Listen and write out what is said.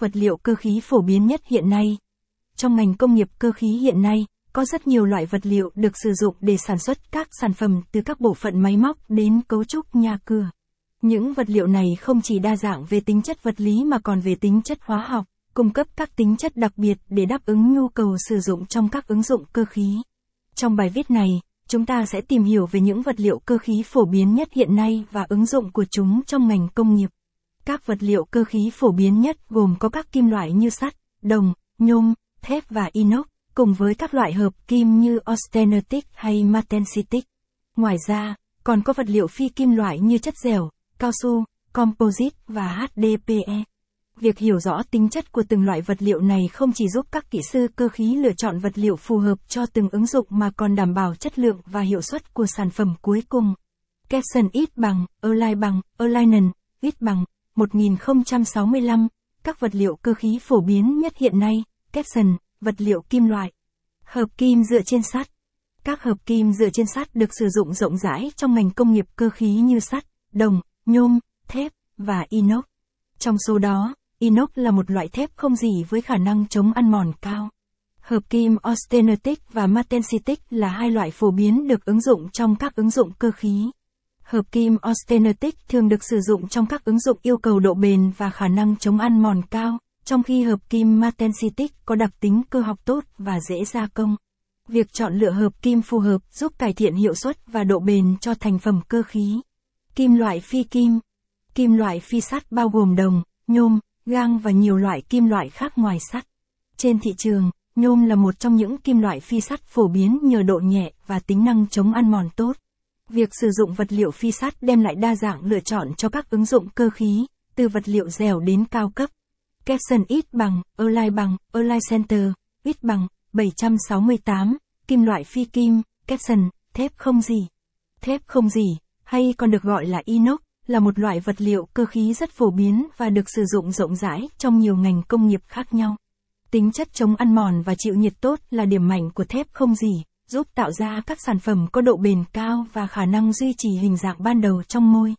vật liệu cơ khí phổ biến nhất hiện nay. Trong ngành công nghiệp cơ khí hiện nay, có rất nhiều loại vật liệu được sử dụng để sản xuất các sản phẩm từ các bộ phận máy móc đến cấu trúc nhà cửa. Những vật liệu này không chỉ đa dạng về tính chất vật lý mà còn về tính chất hóa học, cung cấp các tính chất đặc biệt để đáp ứng nhu cầu sử dụng trong các ứng dụng cơ khí. Trong bài viết này, chúng ta sẽ tìm hiểu về những vật liệu cơ khí phổ biến nhất hiện nay và ứng dụng của chúng trong ngành công nghiệp. Các vật liệu cơ khí phổ biến nhất gồm có các kim loại như sắt, đồng, nhôm, thép và inox, cùng với các loại hợp kim như austenitic hay martensitic. Ngoài ra, còn có vật liệu phi kim loại như chất dẻo, cao su, composite và HDPE. Việc hiểu rõ tính chất của từng loại vật liệu này không chỉ giúp các kỹ sư cơ khí lựa chọn vật liệu phù hợp cho từng ứng dụng mà còn đảm bảo chất lượng và hiệu suất của sản phẩm cuối cùng. Capson ít bằng, Align bằng, Alignen, ít bằng, 1065, các vật liệu cơ khí phổ biến nhất hiện nay, Capson, vật liệu kim loại. Hợp kim dựa trên sắt. Các hợp kim dựa trên sắt được sử dụng rộng rãi trong ngành công nghiệp cơ khí như sắt, đồng, nhôm, thép và inox. Trong số đó, inox là một loại thép không gì với khả năng chống ăn mòn cao. Hợp kim austenitic và martensitic là hai loại phổ biến được ứng dụng trong các ứng dụng cơ khí. Hợp kim austenitic thường được sử dụng trong các ứng dụng yêu cầu độ bền và khả năng chống ăn mòn cao, trong khi hợp kim martensitic có đặc tính cơ học tốt và dễ gia công. Việc chọn lựa hợp kim phù hợp giúp cải thiện hiệu suất và độ bền cho thành phẩm cơ khí. Kim loại phi kim Kim loại phi sắt bao gồm đồng, nhôm, gang và nhiều loại kim loại khác ngoài sắt. Trên thị trường, nhôm là một trong những kim loại phi sắt phổ biến nhờ độ nhẹ và tính năng chống ăn mòn tốt. Việc sử dụng vật liệu phi sắt đem lại đa dạng lựa chọn cho các ứng dụng cơ khí, từ vật liệu dẻo đến cao cấp. Capson ít bằng, Align bằng, Align Center, ít bằng, 768, kim loại phi kim, Capson, thép không gì. Thép không gì, hay còn được gọi là inox, là một loại vật liệu cơ khí rất phổ biến và được sử dụng rộng rãi trong nhiều ngành công nghiệp khác nhau. Tính chất chống ăn mòn và chịu nhiệt tốt là điểm mạnh của thép không gì, giúp tạo ra các sản phẩm có độ bền cao và khả năng duy trì hình dạng ban đầu trong môi.